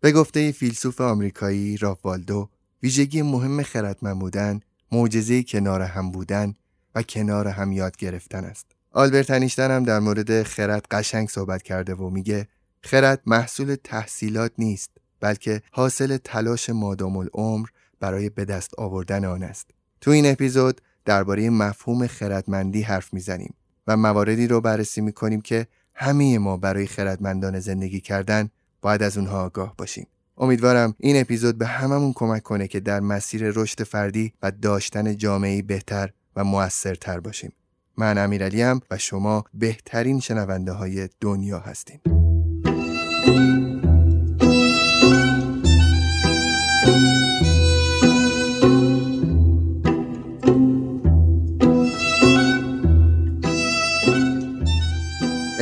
به گفته فیلسوف آمریکایی رافوالدو ویژگی مهم خردمند بودن معجزه کنار هم بودن و کنار هم یاد گرفتن است. آلبرت انیشتن هم در مورد خرد قشنگ صحبت کرده و میگه خرد محصول تحصیلات نیست بلکه حاصل تلاش مادام العمر برای به دست آوردن آن است. تو این اپیزود درباره مفهوم خردمندی حرف می‌زنیم و مواردی رو بررسی می‌کنیم که همه ما برای خردمندان زندگی کردن باید از اونها آگاه باشیم. امیدوارم این اپیزود به هممون کمک کنه که در مسیر رشد فردی و داشتن جامعه بهتر و موثرتر باشیم. من امیرعلیم و شما بهترین شنونده های دنیا هستیم.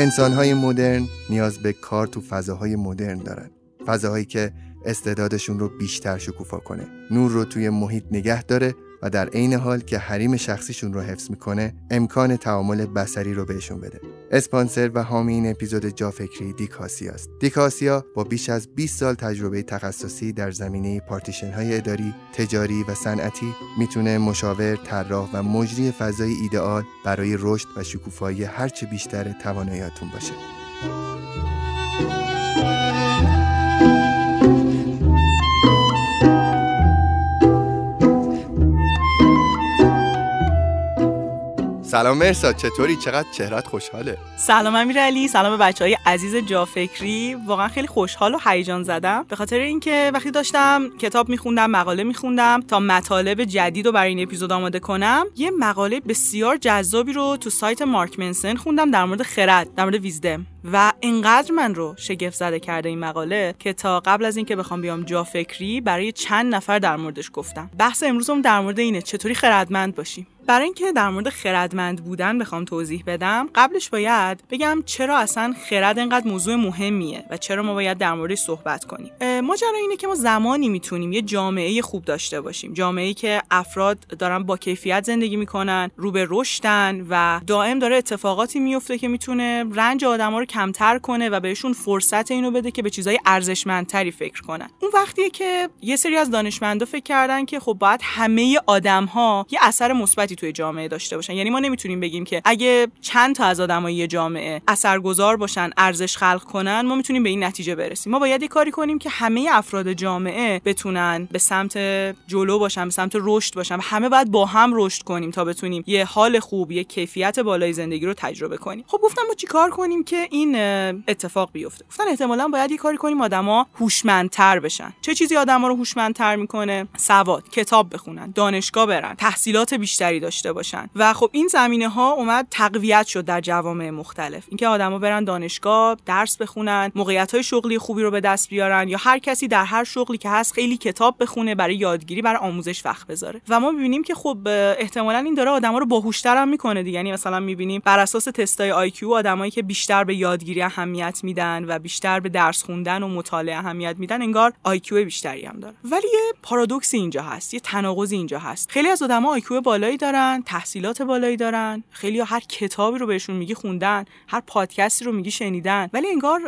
انسانهای مدرن نیاز به کار تو فضاهای مدرن دارن. فضاهایی که استعدادشون رو بیشتر شکوفا کنه. نور رو توی محیط نگه داره و در عین حال که حریم شخصیشون رو حفظ می‌کنه امکان تعامل بسری رو بهشون بده. اسپانسر و حامی این اپیزود جا فکری دیکاسیا است. دیکاسیا با بیش از 20 سال تجربه تخصصی در زمینه پارتیشن های اداری تجاری و صنعتی می‌تونه مشاور طراح و مجری فضای ایدئال برای رشد و شکوفایی هرچه بیشتر تواناییاتون باشه. سلام مرساد چطوری؟ چقدر چهرت خوشحاله. سلام امیر علی سلام به بچه های عزیز جافکری. واقعا خیلی خوشحال و هیجان زدم. به خاطر اینکه وقتی داشتم کتاب میخوندم مقاله میخوندم تا مطالب جدید رو برای این اپیزود آماده کنم یه مقاله بسیار جذابی رو تو سایت مارک منسن خوندم در مورد خرد در مورد ویزدم. و انقدر من رو شگفت زده کرده این مقاله که تا قبل از اینکه بخوام بیام جا فکری برای چند نفر در موردش گفتم. بحث امروزم در مورد اینه چطوری خردمند باشیم؟ برای اینکه در مورد خردمند بودن بخوام توضیح بدم قبلش باید بگم چرا اصلا خرد انقدر موضوع مهمیه و چرا ما باید در موردش صحبت کنیم. ماجرا اینه که ما زمانی می‌تونیم یه جامعه خوب داشته باشیم. جامعه‌ای که افراد دارن با کیفیت زندگی می‌کنن رو به رشدن و دائم داره اتفاقاتی میفته که می‌تونه رنج آدما رو کمتر کنه و بهشون فرصت اینو بده که به چیزای ارزشمندتری فکر کنن. اون وقتیه که یه سری از دانشمندا فکر کردن که خب باید همه آدمها یه اثر مثبتی توی جامعه داشته باشن. یعنی ما نمی‌تونیم بگیم که اگه چند تا از آدمای جامعه اثرگذار باشن ارزش خلق کنن ما می‌تونیم به این نتیجه برسیم. ما باید یه کاری کنیم که افراد جامعه بتونن به سمت جلو باشن به سمت رشد باشن و همه باید با هم رشد کنیم تا بتونیم یه حال خوب یه کیفیت بالای زندگی رو تجربه کنیم. خب گفتم ما چیکار کنیم که این اتفاق بیفته؟ گفتن احتمالا باید یه کاری کنیم آدما هوشمندتر بشن. چه چیزی آدما رو هوشمندتر می‌کنه؟ سواد کتاب بخونن دانشگاه برن تحصیلات بیشتری داشته باشن. و خب این زمینه ها اومد تقویت شد در جوامع مختلف. اینکه آدما برن دانشگاه درس بخونن موقعیت های شغلی خوبی رو به دست بیارن یا کسی در هر شغلی که هست خیلی کتاب بخونه برای یادگیری برای آموزش وقت بذاره. و ما می‌بینیم که خب احتمالا این داره آدما رو باهوشتر هم می‌کنه دیگه. یعنی مثلا می‌بینیم بر اساس تستای IQ آدمایی که بیشتر به یادگیری اهمیت میدن و بیشتر به درس خوندن و مطالعه اهمیت میدن انگار IQ بیشتری هم داره. ولی یه پارادوکسی اینجا هست یه تناقضی اینجا هست. خیلی از آدما IQ بالایی دارن تحصیلات بالایی دارن. خیلی هر کتابی رو بهشون میگی خوندن هر پادکستی رو میگی شنیدن. ولی انگار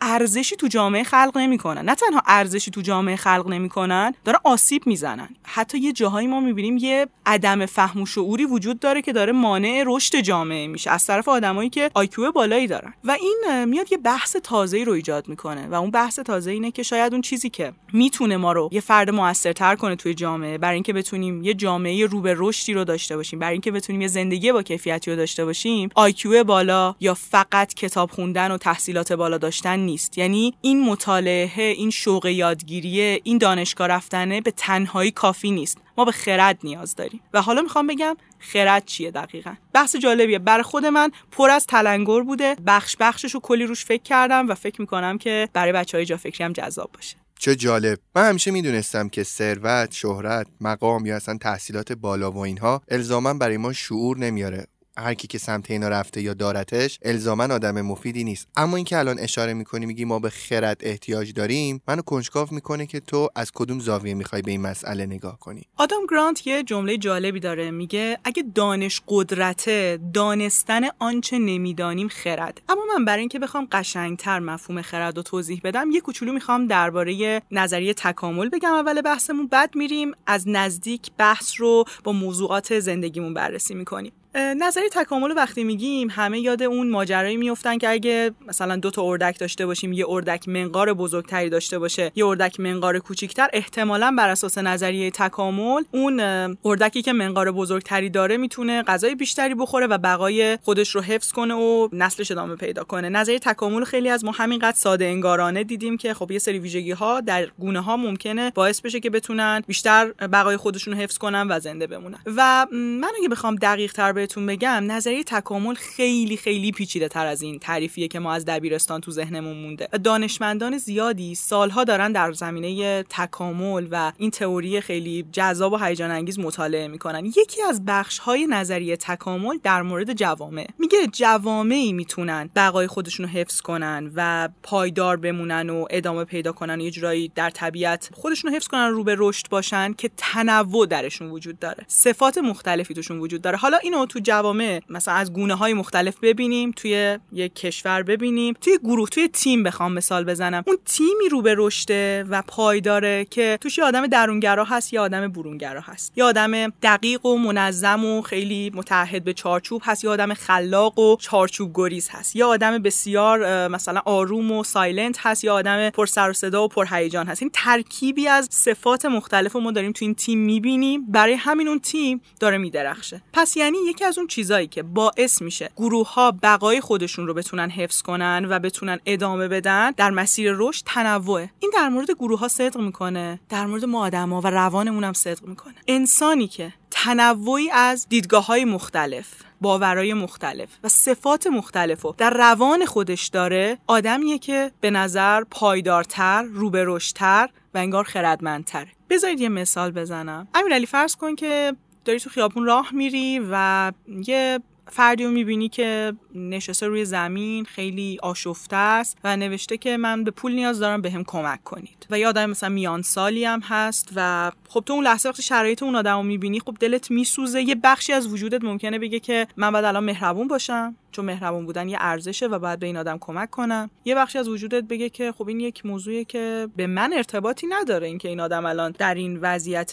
ارزشی تو جامعه خلق نمی‌کنن. نه تنها ارزشی تو جامعه خلق نمی‌کنن داره آسیب می‌زنن. حتی یه جاهایی ما می‌بینیم یه عدم فهم و شعوری وجود داره که داره مانع رشد جامعه میشه از طرف آدمایی که IQ بالایی دارن. و این میاد یه بحث تازه‌ای رو ایجاد می‌کنه و اون بحث تازه اینه که شاید اون چیزی که می‌تونه ما رو یه فرد موثرتر کنه توی جامعه برای اینکه بتونیم یه جامعه رو به رشدی رو داشته باشیم برای اینکه بتونیم یه زندگی با کیفیتی رو داشته باشیم آیکیو بالا یا فقط کتاب خوندن و تحصیلات بالا داشتن نیست. یعنی این مطالعه این شوق یادگیری این دانشگاه رفتنه به تنهایی کافی نیست. ما به خرد نیاز داریم. و حالا می‌خوام بگم خرد چیه دقیقا؟ بحث جالبیه. برای خود من پر از تلنگر بوده. بخش بخشش رو کلی روش فکر کردم و فکر می‌کنم که برای بچه های جا فکری هم جذاب باشه. چه جالب. من همیشه می‌دونستم که ثروت شهرت مقام یا اصلا تحصیلات بالا و اینها الزاما برای ما شعور نمیاره. هر کی که سمت اینا رفته یا دارتش الزاما آدم مفیدی نیست. اما اینکه الان اشاره می‌کنی میگی ما به خرد احتیاج داریم منو کنجکاو می‌کنه که تو از کدوم زاویه می‌خوای به این مسئله نگاه کنی؟ آدم گرانت یه جمله جالبی داره. میگه اگه دانش قدرته دانستن آنچه نمی‌دانیم خرد. اما من برای اینکه بخوام قشنگتر مفهوم خرد رو توضیح بدم یه کوچولو می‌خوام درباره نظریه تکامل بگم اول بحثمون. بعد میریم از نزدیک بحث رو با موضوعات زندگیمون بررسی می‌کنیم. نظری تکامل وقتی میگیم همه یاد اون ماجرایی میفتن که اگه مثلا دو تا اردک داشته باشیم یه اردک منقار بزرگتری داشته باشه یه اردک منقار کوچیکتر احتمالا بر اساس نظریه تکامل اون اردکی که منقار بزرگتری داره می‌تونه غذای بیشتری بخوره و بقای خودش رو حفظ کنه و نسلش ادامه پیدا کنه. نظریه تکامل خیلی از ما همینقدر ساده انگارانه دیدیم که خب یه سری ویژگی ها در گونه ها ممکنه باعث بشه که بتونن بیشتر بقای خودشون رو حفظ کنن و زنده بمونن. و من اگه بخوام دقیق تر بهتون بگم نظریه تکامل خیلی خیلی پیچیده تر از این تعریفیه که ما از دبیرستان تو ذهنمون مونده. دانشمندان زیادی سالها دارن در زمینه تکامل و این تئوری خیلی جذاب و هیجان انگیز مطالعه می‌کنن. یکی از بخش های نظریه تکامل در مورد جوامع. میگه جوامعی می‌تونن بقای خودشون رو حفظ کنن و پایدار بمونن و ادامه پیدا کنن و یه جورایی در طبیعت خودشون رو حفظ کنن رو به رشد باشن که تنوع درشون وجود داره. صفات مختلفی توشون وجود داره. حالا اینو تو جوامع مثلا از گونه های مختلف ببینیم توی یک کشور ببینیم. توی گروه توی تیم بخوام مثال بزنم. اون تیمی رو به رشده و پایداره که توش یه آدم درونگرا هست یا آدم برونگرا هست. یا آدم دقیق و منظم و خیلی متعهد به چارچوب هست. یا آدم خلاق و چارچوب گریز هست. یا آدم بسیار مثلا آروم و silent هست. یا آدم پر سر و صدا و پر هیجان هست. این ترکیبی از صفات مختلف ما داریم تو این تیم می‌بینیم. برای همین اون تیم داره میدرخشه. پس یعنی یکی از اون چیزایی که باعث میشه گروه ها بقای خودشون رو بتونن حفظ کنن و بتونن ادامه بدن در مسیر رشد تنوعه. این در مورد گروه ها صدق می‌کنه در مورد ما آدما و روانمون هم صدق می‌کنه. انسانی که تنوعی از دیدگاه های مختلف باورای مختلف و صفات مختلف رو در روان خودش داره آدمیه که به نظر پایدارتر رو به رشدتر و انگار خردمندتره. بذارید یه مثال بزنم. امیرعلی فرض کن که داری تو خیابون راه میری و یه فردی رو می‌بینی که نشسته روی زمین خیلی آشفته است و نوشته که من به پول نیاز دارم به کمک کنید. و یه آدم مثلا میان سالی هم هست و خب تو اون لحظه وقتی شرایط اون آدم رو می‌بینی خب دلت میسوزه. یه بخشی از وجودت ممکنه بگه که من باید الان مهربون باشم. چون مهربون بودن یه ارزشه و باید به این آدم کمک کنم یه بخشی از وجودت بگه که خب این یک موضوعی که به من ارتباطی نداره اینکه این آدم الان در این وضعیت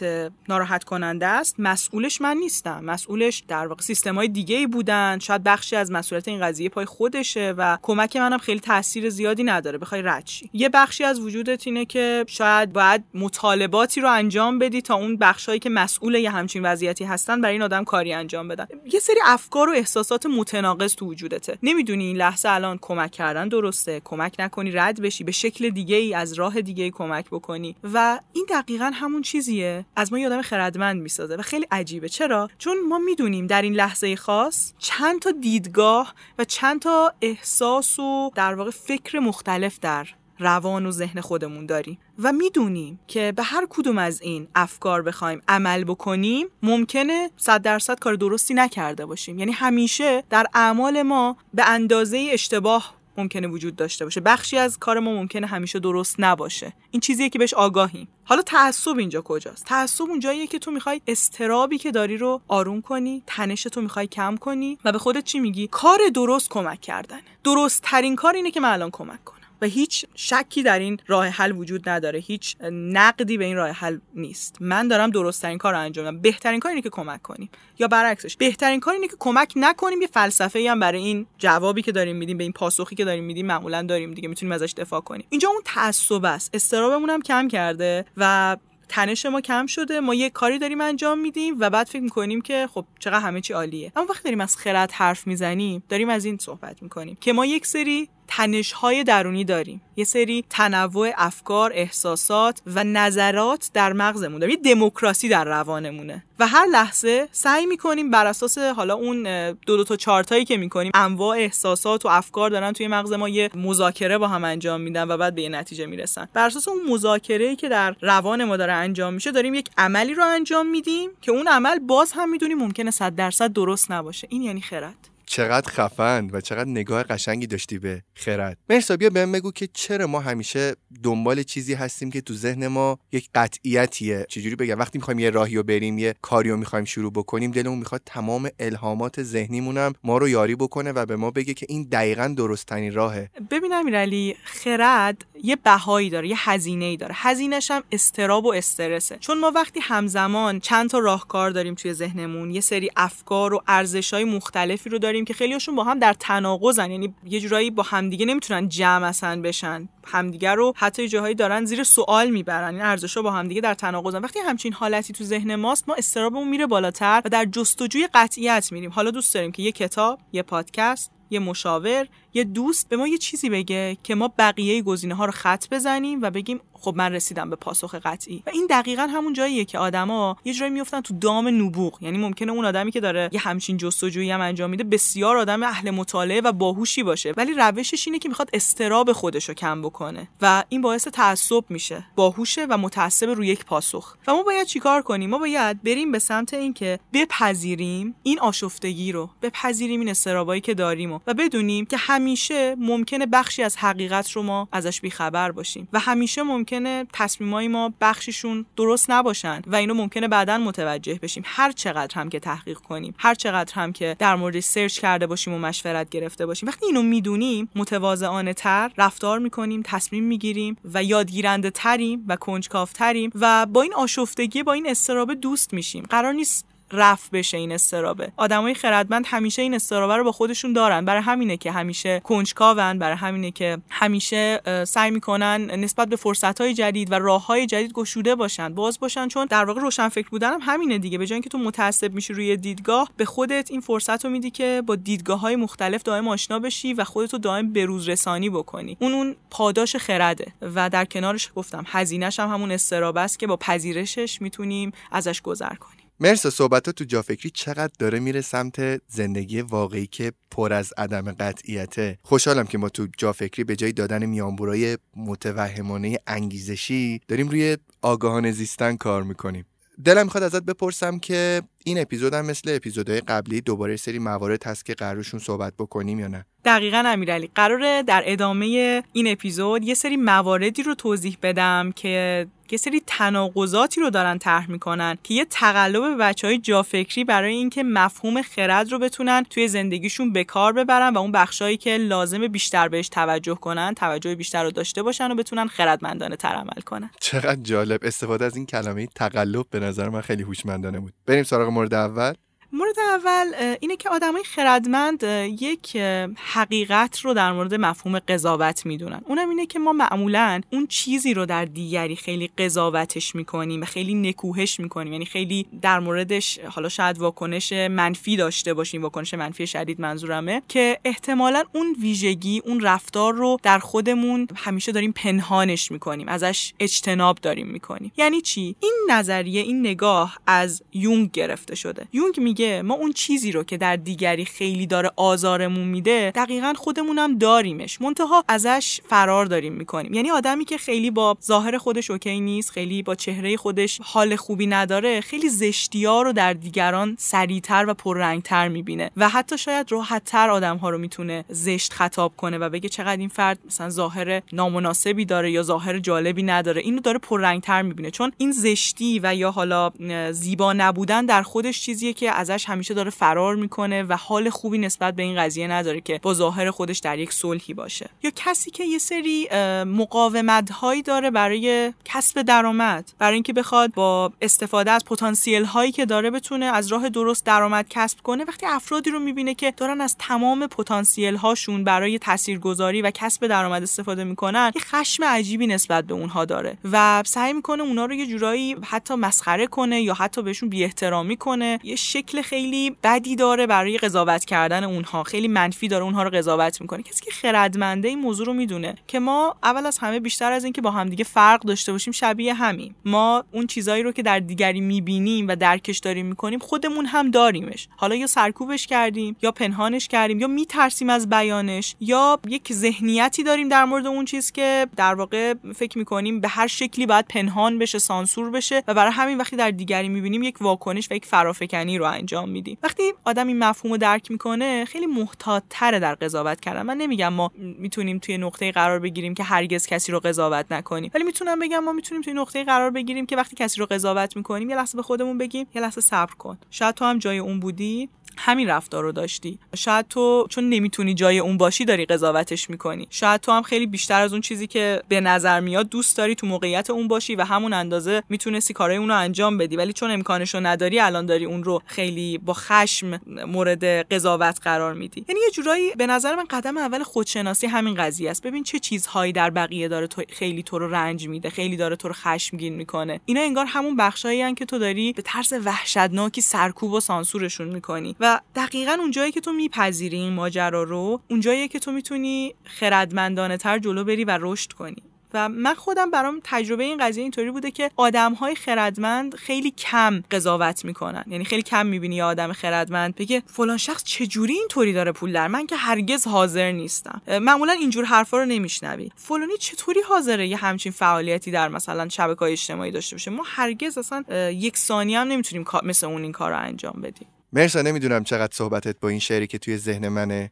ناراحت کننده است. مسئولش من نیستم. مسئولش در واقع سیستمای دیگه ای بودن. شاید بخشی از مسئولیت این قضیه پای خودشه و کمک منم خیلی تاثیر زیادی نداره. بخوای رد یه بخشی از وجودت اینه که شاید باید مطالباتی رو انجام بدی تا اون بخشایی که مسئول یه همچین وضعیتی هستن برای این آدم کاری انجام بدن. یه سری افکار و احساسات متناقض تو وجودته. نمی‌دونی این لحظه الان کمک کردن درسته کمک نکنی رد بشی به شکل دیگه ای از راه دیگه ای کمک بکنی. و این دقیقا همون چیزیه. از ما یادم خردمند می‌سازه و خیلی عجیبه. چرا؟ چون ما می‌دونیم در این لحظه خاص چند تا دیدگاه و چند تا احساس و در واقع فکر مختلف در روان و ذهن خودمون داریم. و می‌دونیم که به هر کدوم از این افکار بخوایم عمل بکنیم ممکنه صد درصد کار درستی نکرده باشیم. یعنی همیشه در اعمال ما به اندازه اشتباه ممکنه وجود داشته باشه. بخشی از کار ما ممکنه همیشه درست نباشه. این چیزیه که بهش آگاهیم. حالا تعصب اینجا کجاست؟ تعصب اون جاییه که تو می‌خوای استرابی که داری رو آروم کنی تنش تو می‌خوای کم کنی و به خودت چی میگی؟ کار درست کمک کردنه. درست ترین کار اینه که من الان کمک کنم. و هیچ شکی در این راه حل وجود نداره. هیچ نقدی به این راه حل نیست. من دارم درستترین کار رو انجام میدم. بهترین کار اینه که کمک کنیم. یا برعکسش بهترین کار اینه که کمک نکنیم. یه فلسفه ای هم برای این جوابی که داریم میدیم به این پاسخی که داریم میدیم معمولا داریم دیگه می‌تونیم ازش دفاع کنیم. اینجا اون تعصب است. استرابمون هم کم کرده و تنش ما کم شده. ما یه کاری داریم انجام میدیم و بعد فکر می‌کنیم که خب چقدر همه چی عالیه. اما وقتی داریم از خرد حرف می‌زنیم داریم از این صحبت می‌کنیم که ما یک سری تنشهای درونی داریم. یه سری تنوع افکار احساسات و نظرات در مغزمون داریم یه دموکراسی در روانمونه. و هر لحظه سعی می‌کنیم بر اساس حالا اون دو دو تا چارتایی که می‌کنیم انواع احساسات و افکار دارن توی مغز ما یه مذاکره با هم انجام میدن و بعد به یه نتیجه می‌رسن. بر اساس اون مذاکره که در روان ما داره انجام میشه داریم یک عملی رو انجام میدیم که اون عمل باز هم می‌دونیم ممکنه 100 درصد درست نباشه. این یعنی خرد. چقدر خفن و چقدر نگاه قشنگی داشتی به خرد. مرسا بیا بهم بگو که چرا ما همیشه دنبال چیزی هستیم که تو ذهن ما یک قطعیتیه. چجوری بگم؟ وقتی می‌خوایم یه راهی رو بریم یه کاری رو می‌خوایم شروع بکنیم دلمون می‌خواد تمام الهامات ذهنیمونم ما رو یاری بکنه و به ما بگه که این دقیقا درست راهه. ببین امیرعلی خرد یه بهایی داره یه هزینه ای داره. هزینهش هم استراب و استرسه. چون ما وقتی همزمان چند تا راهکار داریم توی ذهنمون یه سری افکار و ارزش‌های مختلفی رو داریم که خیلیشون با هم در تناقضن. یعنی یه جورایی با همدیگه نمی‌تونن جمع اصلا بشن. همدیگه رو حتی جاهایی دارن زیر سوال می‌برن. این ارزش‌ها با همدیگه در تناقضن. وقتی همچین حالتی تو ذهن ماست ما استرابمون میره بالاتر و در جستجوی قطعیت میریم. حالا دوست داریم که یه کتاب یه پادکست یه مشاور یه دوست به ما یه چیزی بگه که ما بقیه گزینه ها رو خط بزنیم و بگیم خب من رسیدم به پاسخ قطعی. و این دقیقا همون جاییه که آدما یه جایی میفتن تو دام نبوغ. یعنی ممکنه اون آدمی که داره یه همچین جستجویی هم انجام میده بسیار آدم اهل مطالعه و باهوشی باشه. ولی روشش اینه که می‌خواد استراب خودش رو کم بکنه و این باعث تعصب میشه. باهوشه و متعصب روی یک پاسخ. و ما باید چیکار کنیم؟ ما باید بریم به سمت اینکه بپذیریم این آشفتگی رو. بپذیریم این استرابایی که داریم و بدونیم که همیشه ممکنه بخشی از حقیقت رو ما ازش بیخبر باشیم و همیشه ممکنه تصمیمای ما بخشیشون درست نباشن و اینو ممکنه بعدا متوجه بشیم. هر چقدر هم که تحقیق کنیم هر چقدر هم که در مورد سرچ کرده باشیم و مشورت گرفته باشیم. وقتی اینو می‌دونیم متواضعانه تر رفتار می‌کنیم تصمیم می‌گیریم و یادگیرنده تریم و کنجکاو تریم و با این آشفتگی با این استراب دوست میشیم. قرار نیست رفع بشه این استرابه. آدمای خردمند همیشه این استرابه رو با خودشون دارن. برای همینه که همیشه کنجکاون برای همینه که همیشه سعی می‌کنن نسبت به فرصت های جدید و راه های جدید گشوده باشن باز باشن. چون در واقع روشن فکر بودن هم همینه دیگه. به جای اینکه تو متعصب میشی روی دیدگاه به خودت این فرصت رو میدی که با دیدگاه های مختلف دائم آشنا بشی و خودتو دائم بروز رسانی بکنی. اون اون پاداش خرده. و در کنارش گفتم هزینهش هم همون استراب است که با پذیرشش می‌تونیم ازش گذر کنیم. مرسا صحبت تو جافکری چقدر داره میره سمت زندگی واقعی که پر از عدم قطعیته؟ خوشحالم که ما تو جافکری به جای دادن میانبورای متوهمانه انگیزشی داریم روی آگاهانه زیستن کار می‌کنیم. دلم می‌خواد ازت بپرسم که این اپیزود هم مثل اپیزودهای قبلی دوباره سری موارد هست که قرارشون صحبت بکنیم یا نه؟ دقیقا امیرعلی قراره در ادامه این اپیزود یه سری مواردی رو توضیح بدم که یه سری تناقضاتی رو دارن طرح می‌کنن که یه تقلب بچه های جافکری برای اینکه مفهوم خرد رو بتونن توی زندگیشون به کار ببرن و اون بخشایی که لازم بیشتر بهش توجه کنن توجه بیشتر رو داشته باشن و بتونن خردمندانه تر عمل کنن. چقدر جالب. استفاده از این کلمه تقلب به نظر من خیلی هوشمندانه بود. بریم سراغ مورد اول. مورد اول اینه که آدمای خردمند یک حقیقت رو در مورد مفهوم قضاوت می‌دونن. اونم اینه که ما معمولا اون چیزی رو در دیگری خیلی قضاوتش می‌کنیم و خیلی نکوهش می‌کنیم. یعنی خیلی در موردش حالا شاید واکنش منفی داشته باشیم واکنش منفی شدید منظورمه که احتمالا اون ویژگی اون رفتار رو در خودمون همیشه داریم پنهانش می‌کنیم ازش اجتناب داریم می‌کنیم. یعنی چی؟ این نظریه این نگاه از یونگ گرفته شده. یونگ میگه ما اون چیزی رو که در دیگری خیلی داره آزارمون میده دقیقا خودمونم داریمش. منتها ازش فرار داریم می‌کنیم. یعنی آدمی که خیلی با ظاهر خودش اوکی نیست خیلی با چهره خودش حال خوبی نداره خیلی زشتی ها رو در دیگران سریعتر و پررنگتر می‌بینه. و حتی شاید راحتتر آدم ها رو می‌تونه زشت خطاب کنه و بگه چقدر این فرد مثلا ظاهر نامناسبی داره یا ظاهر جالبی نداره. اینو داره پررنگتر می‌بینه. چون این زشتی و یا حالا زیبا نبودن در خودش چیزیه که از ازش همیشه داره فرار می‌کنه و حال خوبی نسبت به این قضیه نداره که با ظاهر خودش در یک صلحی باشه. یا کسی که یه سری مقاومت هایی داره برای کسب درآمد برای اینکه بخواد با استفاده از پتانسیل هایی که داره بتونه از راه درست درآمد کسب کنه وقتی افرادی رو می‌بینه که دارن از تمام پتانسیل هاشون برای تاثیرگذاری و کسب درآمد استفاده می‌کنن یه خشم عجیبی نسبت به اونها داره و سعی می‌کنه اونها رو یه جورایی حتی مسخره کنه یا حتی بهشون بی کنه. یه شکل خیلی بدی داره برای قضاوت کردن اونها. خیلی منفی داره اونها رو قضاوت می‌کنه. کسی که خردمنده این موضوع رو می‌دونه که ما اول از همه بیشتر از اینکه با همدیگه فرق داشته باشیم شبیه همیم. ما اون چیزایی رو که در دیگری می‌بینیم و درکش داریم می‌کنیم خودمون هم داریمش. حالا یا سرکوبش کردیم یا پنهانش کردیم یا میترسیم از بیانش یا یک ذهنیتی داریم در مورد اون چیز که در واقع فکر می‌کنیم به هر شکلی باید پنهان بشه سانسور بشه و برای همین وقتی در دیگری می‌بینیم یک واکنش و یک فرافکنی رو انجام میدیم. وقتی آدم این مفهوم رو درک می‌کنه خیلی محتاط تره در قضاوت کردن. من نمیگم ما می‌تونیم توی نقطه قرار بگیریم که هرگز کسی رو قضاوت نکنیم. ولی می‌تونم بگم ما می‌تونیم توی نقطه قرار بگیریم که وقتی کسی رو قضاوت می‌کنیم یه لحظه به خودمون بگیم یه لحظه صبر کن. شاید تو هم جای اون بودی. همین رفتار رو داشتی. شاید تو چون نمی‌تونی جای اون باشی داری قضاوتش می‌کنی. شاید تو هم خیلی بیشتر از اون چیزی که به نظر میاد دوست داری تو موقعیت اون باشی و همون اندازه می‌تونستی کارهای اون رو انجام بدی. ولی چون امکانش رو نداری الان داری اون رو خیلی با خشم مورد قضاوت قرار میدی. یعنی یه جورایی به نظر من قدم اول خودشناسی همین قضیه است. ببین چه چیزهایی در بقیه داره تو خیلی تو رو رنج میده خیلی داره تو رو خشمگین می‌کنه. اینا انگار همون بخشایی که تو داری به طرز وحشتناکی سرکوب و سانسورشون می‌کنی. و دقیقا اونجایی که تو میپذیری این ماجرا رو اونجایی که تو می‌تونی خردمندانه تر جلو بری و رشد کنی. و من خودم برام تجربه این قضیه اینطوری بوده که آدم های خردمند خیلی کم قضاوت می‌کنن. یعنی خیلی کم می‌بینی یه آدم خردمند بگه فلان شخص چجوری اینطوری داره پول در؟ من که هرگز حاضر نیستم. معمولا اینجور حرفا رو نمیشنوی. فلانی چطوری حاضره یه همچین فعالیتی در مثلا شبکه های اجتماعی داشته باشه؟ ما هرگز اصلا یک ثانیه هم نمی‌تونیم مثل اون این کار انجام بدیم. مرسا نمی‌دونم چقدر صحبتت با این شعری که توی ذهن منه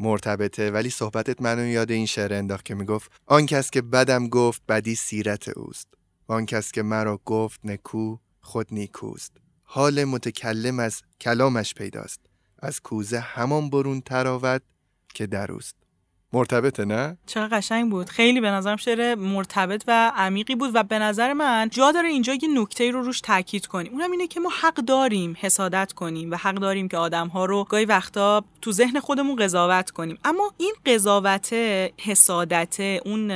مرتبطه ولی صحبتت منو یاد این شعر انداخت که می‌گفت آن کس که بدم گفت بدی سیرت اوست. آن کس که مرا گفت نکو خود نیکوست. حال متکلم از کلامش پیداست. از کوزه همان برون تراود که دروست مرتبطه نه؟ چقدر قشنگ بود. خیلی به نظرم شعر مرتبط و عمیقی بود و به نظر من جا داره اینجا یه نکته رو روش تاکید کنیم اونم اینه که ما حق داریم حسادت کنیم و حق داریم که آدم ها رو گاهی وقتا تو ذهن خودمون قضاوت کنیم. اما این قضاوت حسادت اون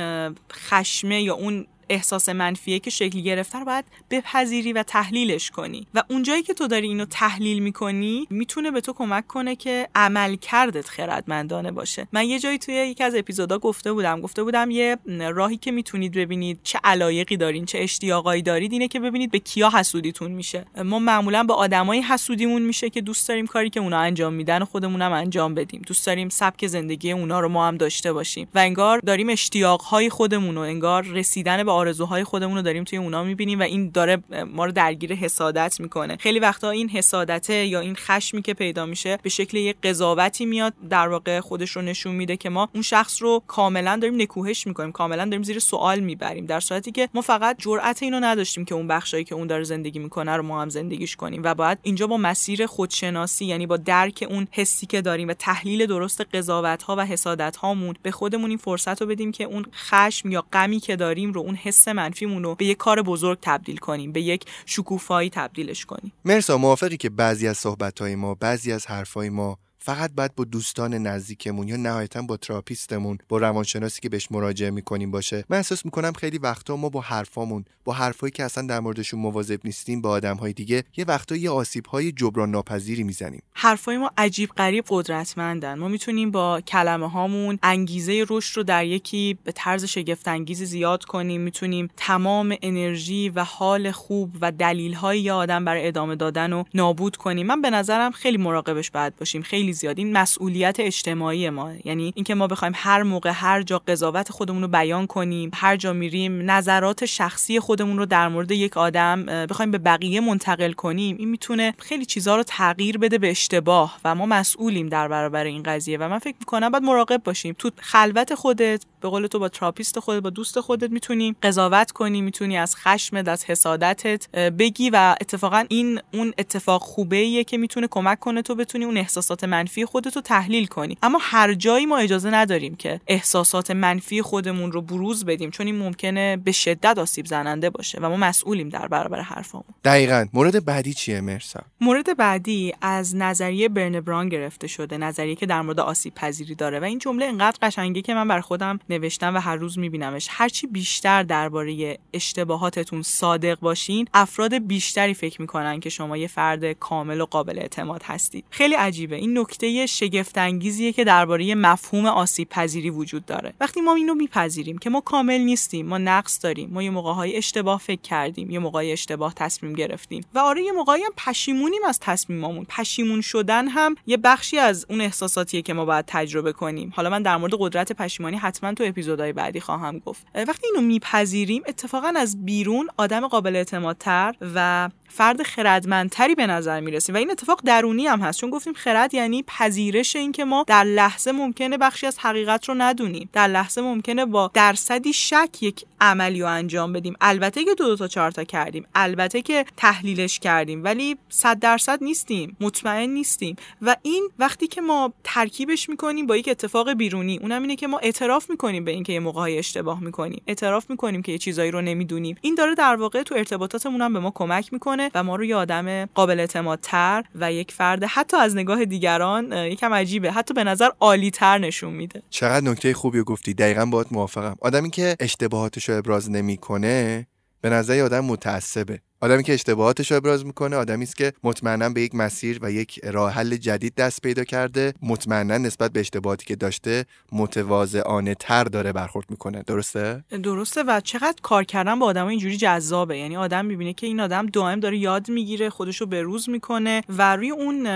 خشمه یا اون احساس منفیه که شکل گرفته رو باید بپذیری و تحلیلش کنی. و اونجایی که تو داری اینو تحلیل می‌کنی می‌تونه به تو کمک کنه که عمل کردت خردمندانه باشه. من یه جایی توی یکی از اپیزودا گفته بودم گفته بودم یه راهی که می‌تونید ببینید چه علایقی دارین چه اشتیاقایی دارید اینه که ببینید به کیا حسودیتون میشه. ما معمولا به آدمایی حسودیمون میشه که دوست داریم کاری که اونا انجام میدن و خودمونم انجام بدیم. دوست داریم سبک زندگی اونا رو ما هم داشته باشیم. و انگار داریم اشتیاقهای خودمون رو انگار رسیدن به آرزوهای خودمون رو داریم توی اونا می‌بینیم و این داره ما رو درگیر حسادت می‌کنه. خیلی وقتا این حسادته یا این خشمی که پیدا میشه به شکل یک قضاوتی میاد در واقع خودش رو نشون میده که ما اون شخص رو کاملا داریم نکوهش می‌کنیم کاملا داریم زیر سوال می‌بریم در صورتی که ما فقط جرأت اینو نداشتیم که اون بخشایی که اون داره زندگی می‌کنه رو ما هم زندگیش کنیم و باید اینجا با مسیر خودشناسی یعنی با درک اون حسی که داریم و تحلیل درست قضاوت ها و حسادت هامون به خودمون این فرصت رو بدیم که اون خشم یا غمی که داریم رو اون حس منفیمون رو به یک کار بزرگ تبدیل کنیم به یک شکوفایی تبدیلش کنیم. مرسا موافقی که بعضی از صحبتهای ما بعضی از حرفهای ما فقط باید با دوستان نزدیکمون یا نهایتا با تراپیستمون با روانشناسی که بهش مراجعه می‌کنیم باشه. من احساس می‌کنم خیلی وقتا ما با حرفامون با حرفایی که اصلا در موردشون مواظب نیستیم با آدمهای دیگه یه وقتا یه آسیبهای جبران ناپذیری می‌زنیم. حرفای ما عجیب غریب قدرتمندن. ما می‌تونیم با کلمه هامون انگیزه رشد رو در یکی به طرز شگفت انگیز زیاد کنیم. می‌تونیم تمام انرژی و حال خوب و دلیل های آدم برای ادامه دادن رو نابود کنیم. من به نظرم خیلی مراقبش باید باشیم. خیلی زیاد. این مسئولیت اجتماعی ما. یعنی اینکه ما بخوایم هر موقع هر جا قضاوت خودمون رو بیان کنیم هر جا میریم نظرات شخصی خودمون رو در مورد یک آدم بخوایم به بقیه منتقل کنیم این می‌تونه خیلی چیزها رو تغییر بده به اشتباه. و ما مسئولیم در برابر این قضیه. و من فکر می‌کنم باید مراقب باشیم. تو خلوت خودت به قول تو با تراپیست خودت با دوست خودت می‌تونی قضاوت کنی می‌تونی از خشمت از حسادتت بگی. و اتفاقا این اون اتفاق خوبه ایه که می‌تونه کمک کنه تو بتونی اون احساسات من منفی خودتو تحلیل کنی. اما هر جایی ما اجازه نداریم که احساسات منفی خودمون رو بروز بدیم چون این ممکنه به شدت آسیب زننده باشه و ما مسئولیم در برابر حرفمون دقیقا. مورد بعدی چیه؟ مرسا. مورد بعدی از نظریه برن گرفته شده نظریه که در مورد آسیب پذیری داره و این جمله انقدر قشنگه که من بر خودم نوشتم و هر روز میبینمش. هرچی بیشتر درباره اشتباهاتتون صادق باشین افراد بیشتری فکر می‌کنن که شما یه فرد کامل و قابل اعتماد هستید. خیلی عجیبه. این نکته شگفت انگیزیه که درباره مفهوم آسیب پذیری وجود داره. وقتی ما اینو میپذیریم که ما کامل نیستیم ما نقص داریم ما یه موقعهای اشتباه فکر کردیم یه موقعی اشتباه تصمیم گرفتیم. و آره یه موقعی هم پشیمونیم از تصمیممون پشیمون شدن هم یه بخشی از اون احساساتیه که ما باید تجربه کنیم. حالا من در مورد قدرت پشیمانی حتما تو اپیزودهای بعدی خواهم گفت. وقتی اینو میپذیریم اتفاقا از بیرون آدم قابل اعتمادتر و فرد خردمندتری به نظر می‌رسیم و این اتفاق درونی هم هست. چون گفتیم خرد یعنی پذیرش اینکه ما در لحظه ممکنه بخشی از حقیقت رو ندونیم. در لحظه ممکنه با درصدی شک یک عملی رو انجام بدیم. البته که دو, دو تا چهار تا کردیم. البته که تحلیلش کردیم. ولی صد درصد نیستیم. مطمئن نیستیم. و این وقتی که ما ترکیبش می‌کنیم با یک اتفاق بیرونی اونم اینه که ما اعتراف می‌کنیم به اینکه یه موقعی اشتباه می‌کنیم. اعتراف می‌کنیم که یه چیزایی رو نمی‌دونیم. این داره در واقع تو ارتباطاتمون هم به ما کمک می‌کنه. و ما رو یه آدم قابل اعتمادتر و یک فرد حتی از نگاه دیگران یکم عجیبه. حتی به نظر عالی تر نشون میده. چقدر نکته خوبی گفتی. دقیقا باهات موافقم. آدمی که اشتباهاتش رو ابراز نمی‌کنه به نظر آدم متعصبه. آدمی که اشتباهاتش رو ابراز می‌کنه آدمی است که مطمئنا به یک مسیر و یک راه حل جدید دست پیدا کرده مطمئنا نسبت به اشتباهاتی که داشته متواضعانه تر داره برخورد می‌کنه. درسته؟ درسته و چقدر کار کردن با آدم اینجوری جذابه. یعنی آدم می‌بینه که این آدم دائم داره یاد می‌گیره خودش رو به روز می‌کنه و روی اون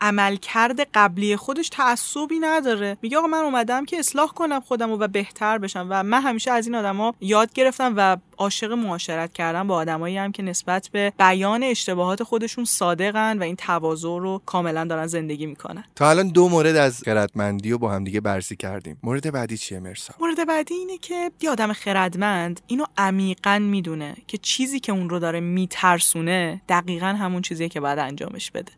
عملکرد قبلی خودش تعصبی نداره. میگه آقا من اومدم که اصلاح کنم خودم و بهتر بشم و من همیشه از این آدما یاد گرفتم و عاشق معاشرت کردن با آدمایی هم که نسبت به بیان اشتباهات خودشون صادقن و این تواضع رو کاملا دارن زندگی می‌کنن. تا الان دو مورد از خردمندی رو با هم دیگه بررسی کردیم. مورد بعدی چیه مرسا؟ مورد بعدی اینه که یه آدم خردمند اینو عمیقا می‌دونه که چیزی که اون رو داره میترسونه دقیقا همون چیزیه که باید انجامش بده.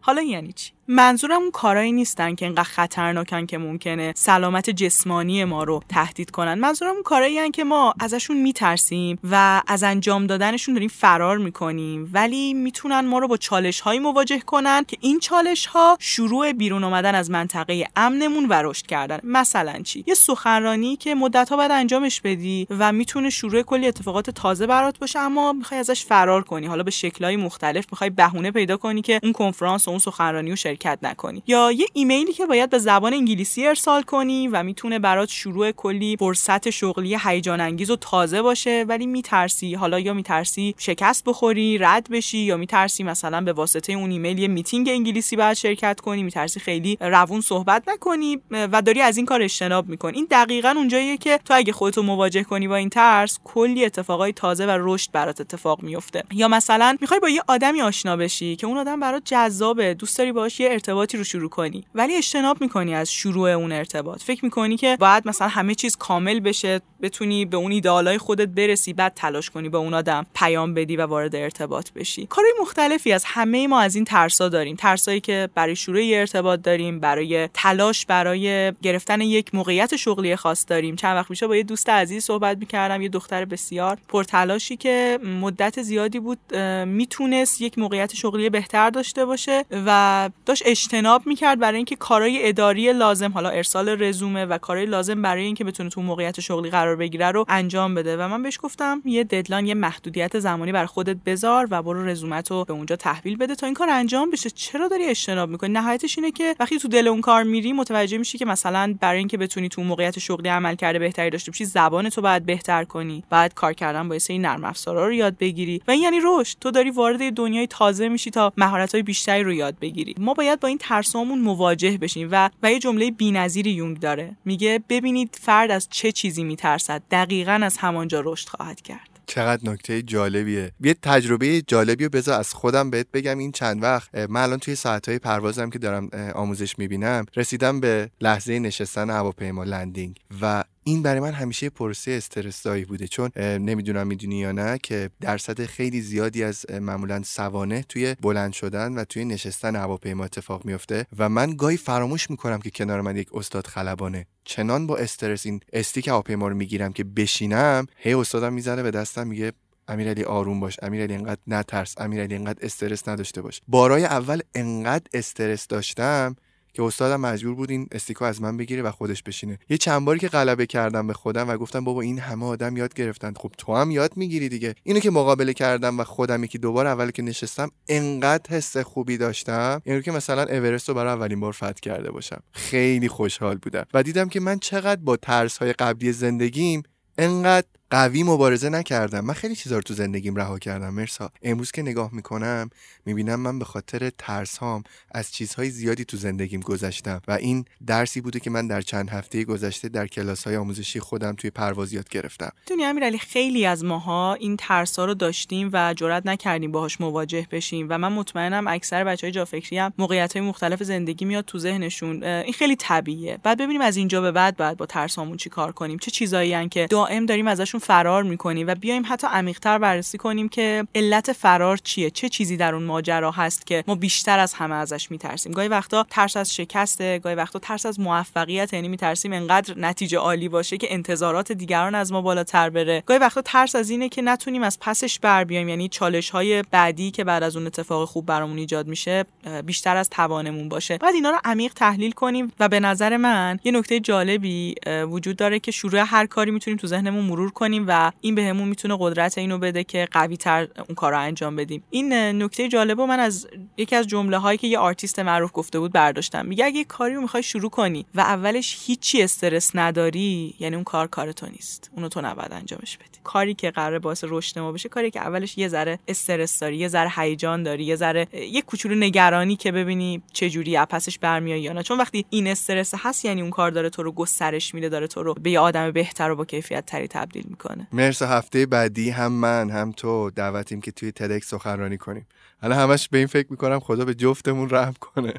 حالا یعنی چی؟ منظورم اون کارایی نیستن که انقدر خطرناکن که ممکنه سلامت جسمانی ما رو تهدید کنن. منظورم اون کارایی که ما ازشون میترسیم و از انجام دادنشون داریم فرار می‌کنیم. ولی می‌تونن ما رو با چالش هایی مواجه کنن که این چالش ها شروع بیرون آمدن از منطقه امنمون و رشد کردن. مثلا چی؟ یه سخنرانی که مدت ها بعد انجامش بدی و می‌تونه شروع کلی اتفاقات تازه برات باشه اما می‌خوای ازش فرار کنی. حالا به شکلهای مختلف می‌خوای بهونه پیدا کنی که اون کنفرانس و اون سخنرانی رو شرکت نکنی. یا یه ایمیلی که باید به زبان انگلیسی ارسال کنی و می‌تونه برات شروع کلی فرصت شغلی هیجان انگیز و تازه باشه ولی میترسی حالا یا میترسی شکست بخوری رد بشی یا میترسی مثلا به واسطه اون ایمیل یه میتینگ انگلیسی باید شرکت کنی میترسی خیلی روون صحبت نکنی و داری از این کار اجتناب می‌کنی. این دقیقا اونجاییه که تو اگه خودتو مواجه کنی با این ترس کلی اتفاقای تازه و رشد برات اتفاق میفته یا مثلا می‌خوای با یه آدمی آشنا بشی که اون آدم برات جذابه دوست داری باهاش یه ارتباطی رو شروع کنی. ولی اجتناب می‌کنی از شروع اون ارتباط. فکر می‌کنی که باید مثلا همه چیز کامل بشه بتونی به اون ایدئالای خودت برسی بعد تلاش کنی به اون آدم پیام بدی و وارد ارتباط بشی. کارهای مختلفی از همه ما از این ترسا داریم. ترسایی که برای شروع ارتباط داریم برای تلاش برای گرفتن یک موقعیت شغلی خاص داریم. چند وقت میشه با یه دوست عزیز صحبت می‌کردم یه دختر بسیار پرتلاشی که مدت زیادی بود می‌تونست یک موقعیت شغلی بهتر داشته باشه و داشت اجتناب می‌کرد برای اینکه کارهای اداری لازم حالا ارسال رزومه و کارهای لازم برای اینکه بتونه تو موقعیت شغلی قرار بگیره رو انجام بده. و من بهش گفتم یه ددلاین یه محدودیت زمانی بر خودت بذار و برو رزومت رو به اونجا تحویل بده تا این کار انجام بشه. چرا داری اجتناب می‌کنی؟ نهایتش اینه که وقتی تو دل اون کار میری متوجه میشی که مثلا برای اینکه بتونی تو موقعیت شغلی عمل کرده بهتری داشته باشی زبان تو باید بهتر کنی. بعد کار کردن با این نرم افزارا رو یاد بگیری. و این یعنی رشد. تو داری وارد دنیای تازه میشی تا مهارت های بیشتری رو یاد بگیری. ما باید با این ترسامون مواجه بشیم و و یه جمله بی‌نظیری یونگ داره. میگه ببینید فرد از چه چیزی میترسد. دقیقا از همانجا رشد خواهد کرد. چقدر نکته جالبیه. یه تجربه جالبی رو بذار از خودم بهت بگم این چند وقت. من الان توی ساعتهای پروازم که دارم آموزش می‌بینم رسیدم به لحظه نشستن هواپیما لندینگ و این برای من همیشه پروسه استرسایی بوده. چون نمی‌دونم می‌دونی یا نه که درصد خیلی زیادی از معمولا سوانه توی بلند شدن و توی نشستن هواپیما اتفاق میفته و من گاهی فراموش می‌کنم که کنار من یک استاد خلبانه. چنان با استرس این استیک هواپیما رو می‌گیرم که بشینم هی استادم می‌زنه به دستم میگه امیرعلی آروم باش امیرعلی انقدر نترس امیرعلی انقدر استرس نداشته باش. بارای اول انقدر استرس داشتم که استادم مجبور بود این استیکو از من بگیره و خودش بشینه. یه چند باری که غلبه کردم به خودم و گفتم بابا این همه آدم یاد گرفتن خب تو هم یاد می‌گیری دیگه. اینو که مقابله کردم و خودم یکی دوبار اول که نشستم انقدر حس خوبی داشتم. یعنی که مثلا اورست رو برای اولین بار فتح کرده باشم. خیلی خوشحال بودم. و دیدم که من چقدر با ترس های قبلی زندگیم انقدر قوی مبارزه نکردم. من خیلی چیزا رو تو زندگیم رها کردم. مرسا امروز که نگاه می‌کنم می‌بینم من به خاطر ترس هام از چیزهای زیادی تو زندگیم گذشتم و این درسی بوده که من در چند هفته گذشته در کلاس های آموزشی خودم توی پرواز یاد گرفتم. دنیا امیرعلی خیلی از ماها این ترس ها رو داشتیم و جرئت نکردیم باهاش مواجه بشیم و من مطمئنم اکثر بچهای جافکری هم موقعیت های مختلف زندگی میاد تو ذهنشون. این خیلی طبیعیه. بعد ببینیم از اینجا به بعد بعد با ترس هامون چی کار کنیم. چه چیزایی که دائم داریم ازشون فرار می‌کنیم و بیایم حتی عمیقتر بررسی کنیم که علت فرار چیه؟ چه چیزی در اون ماجرا هست که ما بیشتر از همه ازش میترسیم؟ گاهی وقتا ترس از شکسته گاهی وقتا ترس از موفقیت یعنی میترسیم انقدر نتیجه عالی باشه که انتظارات دیگران از ما بالاتر بره. گاهی وقتا ترس از اینه که نتونیم از پسش بر بیایم یعنی چالش های بعدی که بعد از اون اتفاق خوب برامون ایجاد میشه بیشتر از توانمون باشه. بعد اینا رو عمیق تحلیل کنیم و به نظر من یه نکته جالبی وجود داره که شروع هر کاری می‌تونیم تو ذهنمون مرور و این بهمون می‌تونه قدرت اینو بده که قوی تر اون کار رو انجام بدیم. این نکته جالب من از یکی از جمله هایی که یه آرتیست معروف گفته بود برداشتم. میگه اگه کاری رو می‌خوای شروع کنی و اولش هیچی استرس نداری یعنی اون کار کار تو نیست. اونو تو نباید انجامش بدی. کاری که قراره باعث رشد ما بشه کاری که اولش یه ذره استرس داری یه ذره هیجان داری یه ذره یه کوچولو نگرانی که ببینی چه جوری پسش برمیای یا نه. چون وقتی این استرس هست یعنی اون کار داره تو رو گسترش میده داره تو رو به یه آدم بهتر و با کیفیت تری تبدیل می‌کنه. مرسی هفته بعدی هم من هم تو دعوتیم که توی TEDx سخنرانی کنیم. حالا همش به این فکر می‌کنم خدا به جفتمون رحم کنه.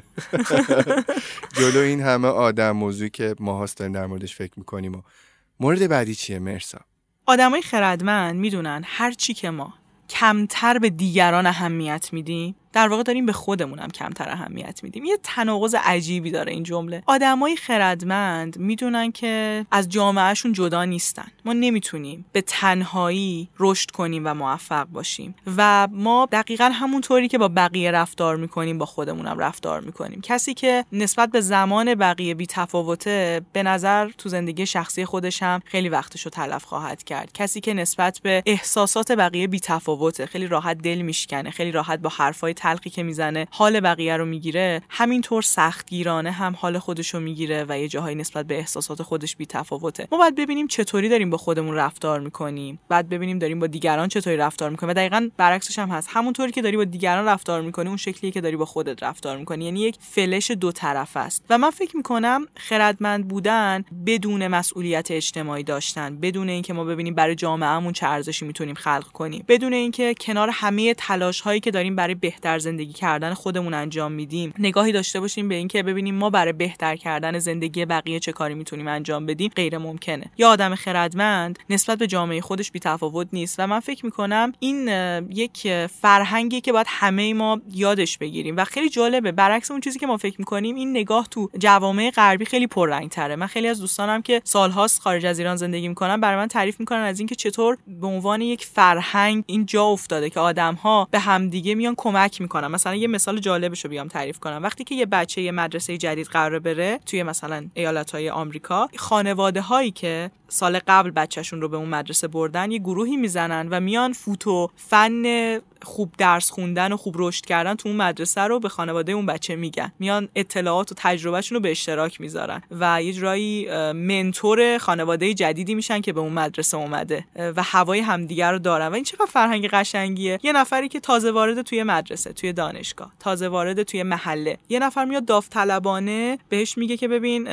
جلو این همه آدم موضوعی که ما هاست در موردش فکر می‌کنیم و مورد بعدی چیه؟ مرسا. آدمای خردمند می‌دونن هر چی که ما کمتر به دیگران اهمیت میدیم در واقع داریم به خودمونم کمتر اهمیت میدیم. یه تناقض عجیبی داره این جمله. آدمای خردمند می‌دونن که از جامعهشون جدا نیستن. ما نمی‌تونیم به تنهایی رشد کنیم و موفق باشیم. و ما دقیقا همونطوری که با بقیه رفتار می‌کنیم با خودمونم رفتار می‌کنیم. کسی که نسبت به زمان بقیه بی تفاوته به نظر تو زندگی شخصی خودش هم خیلی وقتشو تلف خواهد کرد. کسی که نسبت به احساسات بقیه بی تفاوته خیلی راحت دل میشکنه خیلی راحت با حرفای تلخی که می‌زنه حال بقیه رو می‌گیره همینطور سختگیرانه هم حال خودش رو می‌گیره و یه جاهایی نسبت به احساسات خودش بی تفاوته ما باید ببینیم چطوری داریم با خودمون رفتار می‌کنیم. بعد ببینیم داریم با دیگران چطوری رفتار می‌کنیم. و دقیقا برعکسش هم هست. همونطوری که داری با دیگران رفتار می‌کنی اون شکلی که داری با خودت رفتار می‌کنی. یعنی یک فلش دو طرف است. و من فکر می‌کنم خردمند بودن بدون مسئولیت اجتماعی داشتن. بدون اینکه ما ببینیم برای جامعهمون چه ارزشی می‌تونیم خلق کنیم. بدون اینکه کنار همه تلاش هایی که داریم برای بهتر زندگی کردن خودمون انجام میدیم. نگاهی داشته باشیم به اینکه ببینیم ما برای بهتر کردن زندگی بقیه چه کاری می‌تونیم انجام بدیم غیر ممکنه. یا آدم خردمند نسبت به جامعه خودش بی تفاوت نیست و من فکر می‌کنم این یک فرهنگی که باید همه ما یادش بگیریم. و خیلی جالبه برعکس اون چیزی که ما فکر می‌کنیم این نگاه تو جوامع غربی خیلی پررنگ تره من خیلی از دوستانم که سالهاست خارج از ایران زندگی می‌کنن برای من تعریف می‌کنن از اینکه چطور به عنوان یک فرهنگ این جا افتاده که آدم ها به همدیگه میان کمک می‌کنم. مثلا یه مثال جالبش رو بیام تعریف کنم. وقتی که یه بچه یه مدرسه جدید قرار بره توی مثلا ایالت های آمریکا خانواده هایی که سال قبل بچهشون رو به اون مدرسه بردن یه گروهی می‌زنن و میان فوتو فن خوب درس خوندن و خوب رشد کردن تو اون مدرسه رو به خانواده اون بچه میگن. میان اطلاعات و تجربهشون رو به اشتراک می‌ذارن و یه جورایی منتور خانواده جدیدی میشن که به اون مدرسه اومده و هوای همدیگر رو دارن. و این چقدر فرهنگ قشنگیه. یه نفری که تازه وارد توی مدرسه توی دانشگاه تازه وارد توی محله. یه نفر میاد داوطلبانه بهش میگه که ببین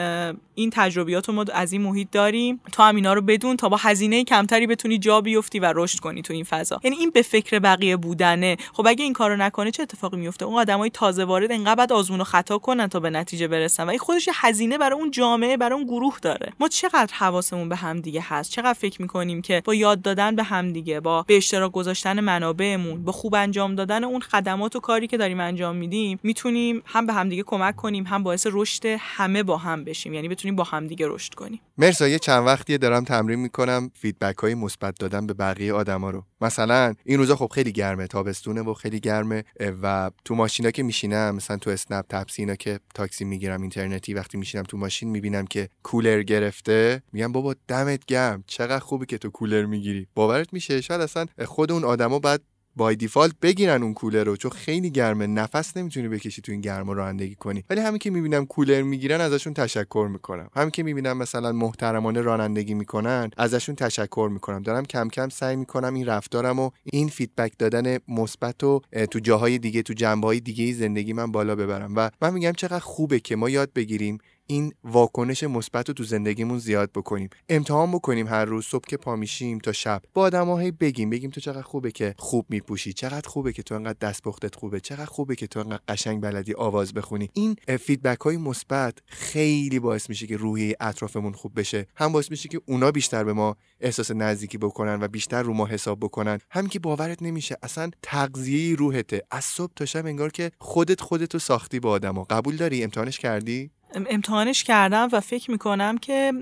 این تجربیات ما از این محیط داریم. تو هم اینا رو بدون تا با هزینه کمتری بتونی جا بیفتی و رشد کنی تو این فضا. یعنی این به فکر بقیه بود بودنه. خب اگه این کارو نکنه چه اتفاقی میفته اون آدمای تازه وارد انقدر آزمون و خطا کنن تا به نتیجه برسن. و این خودش هزینه برای اون جامعه برای اون گروه داره. ما چقدر حواسمون به هم دیگه هست؟ چقدر فکر می‌کنیم که با یاد دادن به هم دیگه با به اشتراک گذاشتن منابعمون با خوب انجام دادن اون خدمات و کاری که داریم انجام میدیم می‌تونیم هم به همدیگه کمک کنیم هم باعث رشد همه با هم بشیم. یعنی بتونیم با همدیگه رشد کنیم. مرسا یه چند وقتیه دارم تمرین می‌کنم فیدبک های مثبت دادن به بقیه آدما رو. مثلا این روزا خب خیلی گرمه تابستونه و خیلی گرمه و تو ماشینا که میشینم مثلا تو اسنپ تپسینا که تاکسی می‌گیرم اینترنتی وقتی میشینم تو ماشین می‌بینم که کولر گرفته میگم بابا دمت گرم چقدر خوبه که تو کولر می‌گیری. باورت میشه؟ شاید اصلا خود اون آدما بعد by default بگیرن اون کولر رو چون خیلی گرمه نفس نمی‌تونی بکشی تو این گرما رانندگی کنی. ولی همین که می‌بینم کولر می‌گیرن ازشون تشکر می‌کنم. همین که می‌بینم مثلا محترمانه رانندگی می‌کنن ازشون تشکر می‌کنم. دارم کم کم سعی می‌کنم این رفتارم و این feedback دادن مثبت و تو جاهای دیگه تو جنبه های دیگه زندگیمم بالا ببرم. و من میگم چقدر خوبه که ما یاد بگیریم این واکنش مثبت رو تو زندگیمون زیاد بکنیم. امتحان بکنیم هر روز صبح که پا میشیم تا شب. با آدمایی بگیم بگیم تو چقدر خوبه که خوب میپوشی چقدر خوبه که تو انقدر دستپختت خوبه چقدر خوبه که تو انقدر قشنگ بلدی آواز بخونی. این feedback های مثبت خیلی باعث میشه که روحیه اطرافمون خوب بشه. هم باعث میشه که اونا بیشتر به ما احساس نزدیکی بکنن و بیشتر رو ما حساب بکنن. هم که باورت نمیشه اصلا تغذیه روحته. از صبح تا شب انگار که خودت خودتو ساختی با آدما قبول داری امتحانش کردی؟ امتحانش کردم و فکر می‌کنم که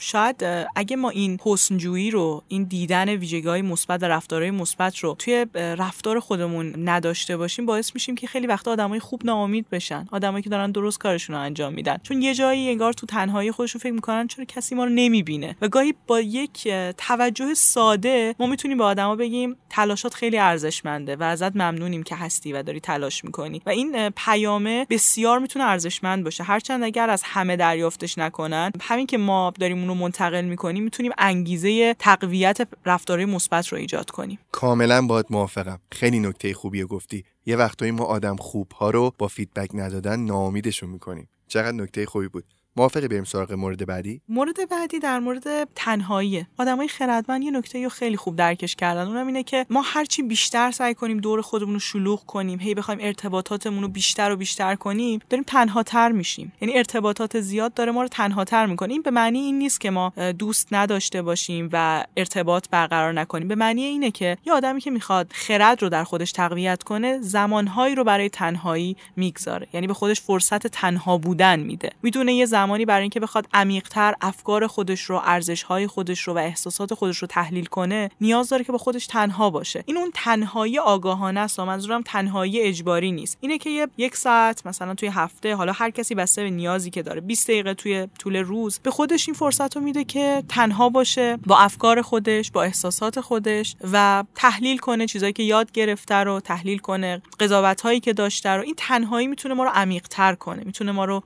شاید اگه ما این حسنجویی رو این دیدن ویژگی های مثبت و رفتارهای مثبت رو توی رفتار خودمون نداشته باشیم باعث میشیم که خیلی وقتا آدمای خوب ناامید بشن. آدمایی که دارن درست کارشون رو انجام میدن. چون یه جایی انگار تو تنهایی خودشون فکر می‌کنن چرا کسی ما رو نمی‌بینه. و گاهی با یک توجه ساده ما می‌تونیم به آدما بگیم تلاشات خیلی ارزشمنده و ازت ممنونیم که هستی و داری تلاش می‌کنی. و این پیامه بسیار می‌تونه ارزشمند باشه. هرچند اگر از همه دریافتش نکنن همین که ما داریم اون رو منتقل می‌کنیم می‌تونیم انگیزه تقویت رفتارهای مثبت رو ایجاد کنیم. کاملا باید موافقم. خیلی نکته خوبی گفتی. یه وقتایی ما آدم خوب ها رو با فیدبک ندادن ناامیدشون می‌کنیم. چقدر نکته خوبی بود. موافقی بریم سراغ مورد بعدی؟ مورد بعدی در مورد تنهایی. آدمای خردمند یه نکته خیلی خوب درکش کردن. اونم اینه که ما هرچی بیشتر سعی کنیم دور خودمون رو شلوغ کنیم هی بخوایم ارتباطاتمون رو بیشتر و بیشتر کنیم داریم تنها تر میشیم. یعنی ارتباطات زیاد داره ما رو تنها تر می‌کنه. این به معنی این نیست که ما دوست نداشته باشیم و ارتباط برقرار نکنیم. به معنی اینه که یه آدمی که می‌خواد خرد رو در خودش تقویت کنه زمانهایی رو برای تنهایی می‌گذاره. یعنی به خودش فرصت تنها بودن میده. می‌دونه یه زمانی برای اینکه بخواد عمیقتر افکار خودش رو ارزشهای خودش رو و احساسات خودش رو تحلیل کنه نیاز داره که با خودش تنها باشه. این اون تنهایی آگاهانه است منظورم تنهایی اجباری نیست. اینه که یک ساعت مثلا توی هفته حالا هر کسی بسته به نیازی که داره 20 دقیقه توی طول روز به خودش این فرصت رو میده که تنها باشه با افکار خودش با احساسات خودش و تحلیل کنه چیزایی که یاد گرفته رو تحلیل کنه قضاوت هایی که داشته رو. این تنهایی می‌تونه ما رو عمیق تر کنه می‌تونه ما رو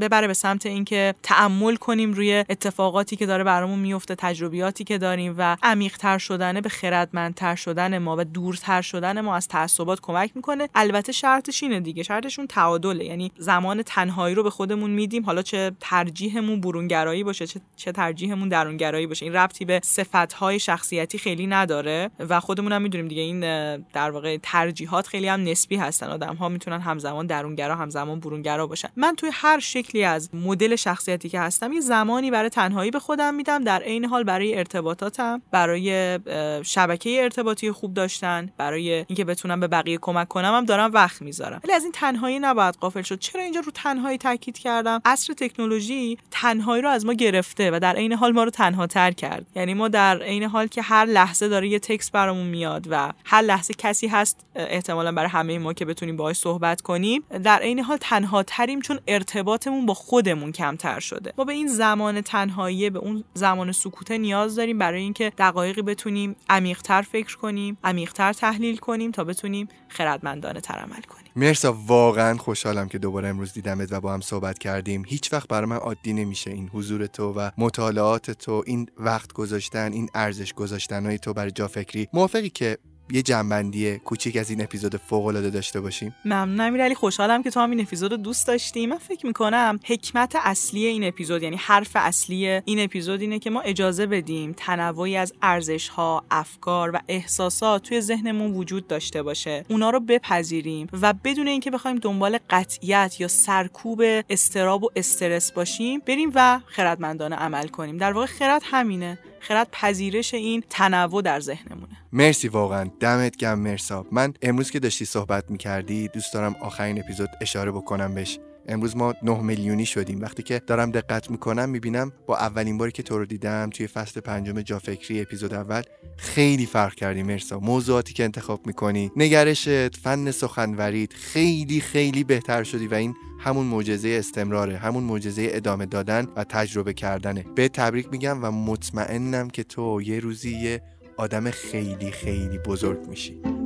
ببره به سمت اینکه تعمل کنیم روی اتفاقاتی که داره برامون میفته تجربیاتی که داریم و عمیقتر شدن به خردمندتر شدن ما و دورتر شدن ما از تعصبات کمک می‌کنه. البته شرطش اینه دیگه. شرطشون تعادله. یعنی زمان تنهایی رو به خودمون میدیم. حالا چه ترجیحمون برونگرایی باشه چه, چه ترجیحمون درونگرایی باشه. این ربطی به صفتهای شخصیتی خیلی نداره و خودمون هم می‌دونیم دیگه این در واقع ترجیحات خیلی هم نسبی هستن. آدم ها می‌تونن همزمان درونگرا همزمان برونگرا باشن. من توی هر شکلی از مدل شخصیتی که هستم یه زمانی برای تنهایی به خودم میدم در عین حال برای ارتباطاتم برای شبکه ارتباطی خوب داشتن برای اینکه بتونم به بقیه کمک کنم هم دارم وقت می‌ذارم. ولی از این تنهایی نباید قافل شد. چرا اینجا رو تنهایی تاکید کردم؟ عصر تکنولوژی تنهایی رو از ما گرفته و در عین حال ما رو تنها تر کرد. یعنی ما در عین حال که هر لحظه داره یه تکست برامون میاد و هر لحظه کسی هست احتمالا برای همه ما که بتونیم باهاش صحبت کنیم در عین حال تنها تریم چون ارتباطمون با خودمون کمتر شده. ما به این زمان تنهایی به اون زمان سکوته نیاز داریم برای اینکه دقایقی بتونیم عمیقتر فکر کنیم عمیقتر تحلیل کنیم تا بتونیم خردمندانه تر عمل کنیم. مرسا واقعا خوشحالم که دوباره امروز دیدمت و با هم صحبت کردیم. هیچ وقت برای من عادی نمیشه این حضور تو و مطالعات تو این وقت گذاشتن این ارزش گذاشتن های تو برای جا فکری. موافقی که یه جنبندی کوچیک از این اپیزود فوق العاده داشته باشیم. ممنون امیرعلی خوشحالم که تو هم این اپیزود رو دوست داشتی. من فکر می‌کنم حکمت اصلی این اپیزود یعنی حرف اصلی این اپیزود اینه که ما اجازه بدیم تنوعی از ارزش ها افکار و احساسات توی ذهنمون وجود داشته باشه. اونا رو بپذیریم و بدون اینکه بخوایم دنبال قطعیت یا سرکوب استراب و استرس باشیم بریم و خردمندانه عمل کنیم. در واقع خرد همینه. خرد پذیرش این تنوع در ذهنمونه. مرسی واقعا. دمت گم مرساب من امروز که داشتی صحبت می‌کردی دوست دارم آخرین اپیزود اشاره بکنم بهش. امروز ما 9 میلیونی شدیم. وقتی که دارم دقت می‌کنم می‌بینم با اولین باری که تو رو دیدم توی فصل پنجم جافکری اپیزود اول خیلی فرق کردی مرسا. موضوعاتی که انتخاب می‌کنی نگرشت فن سخنوریت خیلی خیلی بهتر شدی و این همون معجزه استمراره همون معجزه ادامه دادن و تجربه کردنه. به تبریک میگم و مطمئنم که تو یه روزی یه آدم خیلی خیلی بزرگ میشی.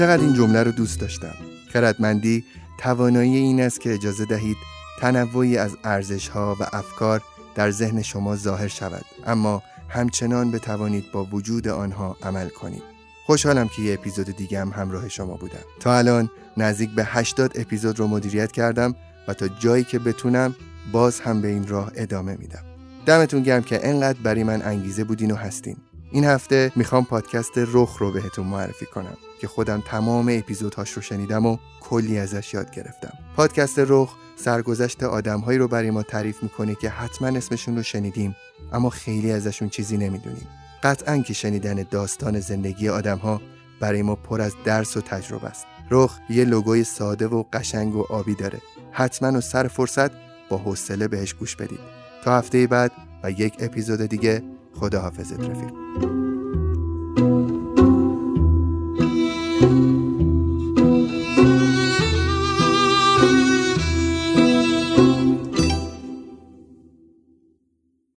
چقدر این جمله رو دوست داشتم. خردمندی توانایی این است که اجازه دهید تنوعی از ارزش ها و افکار در ذهن شما ظاهر شود. اما همچنان بتوانید با وجود آنها عمل کنید. خوشحالم که یه اپیزود دیگه هم همراه شما بودم. تا الان نزدیک به 80 اپیزود رو مدیریت کردم و تا جایی که بتونم باز هم به این راه ادامه میدم. دمتون گرم که انقدر برای من انگیزه بودین و هستین. این هفته می‌خوام پادکست رخ رو بهتون معرفی کنم که خودم تمام اپیزودهاش رو شنیدم و کلی ازش یاد گرفتم. پادکست رخ سرگذشت آدمهایی رو برای ما تعریف می‌کنه که حتما اسمشون رو شنیدیم اما خیلی ازشون چیزی نمی‌دونیم. قطعا که شنیدن داستان زندگی آدمها برای ما پر از درس و تجربه است. رخ یه لوگوی ساده و قشنگ و آبی داره. حتما و سر فرصت با حوصله بهش گوش بدید. تا هفته بعد و یک اپیزود دیگه خداحافظت رفیق.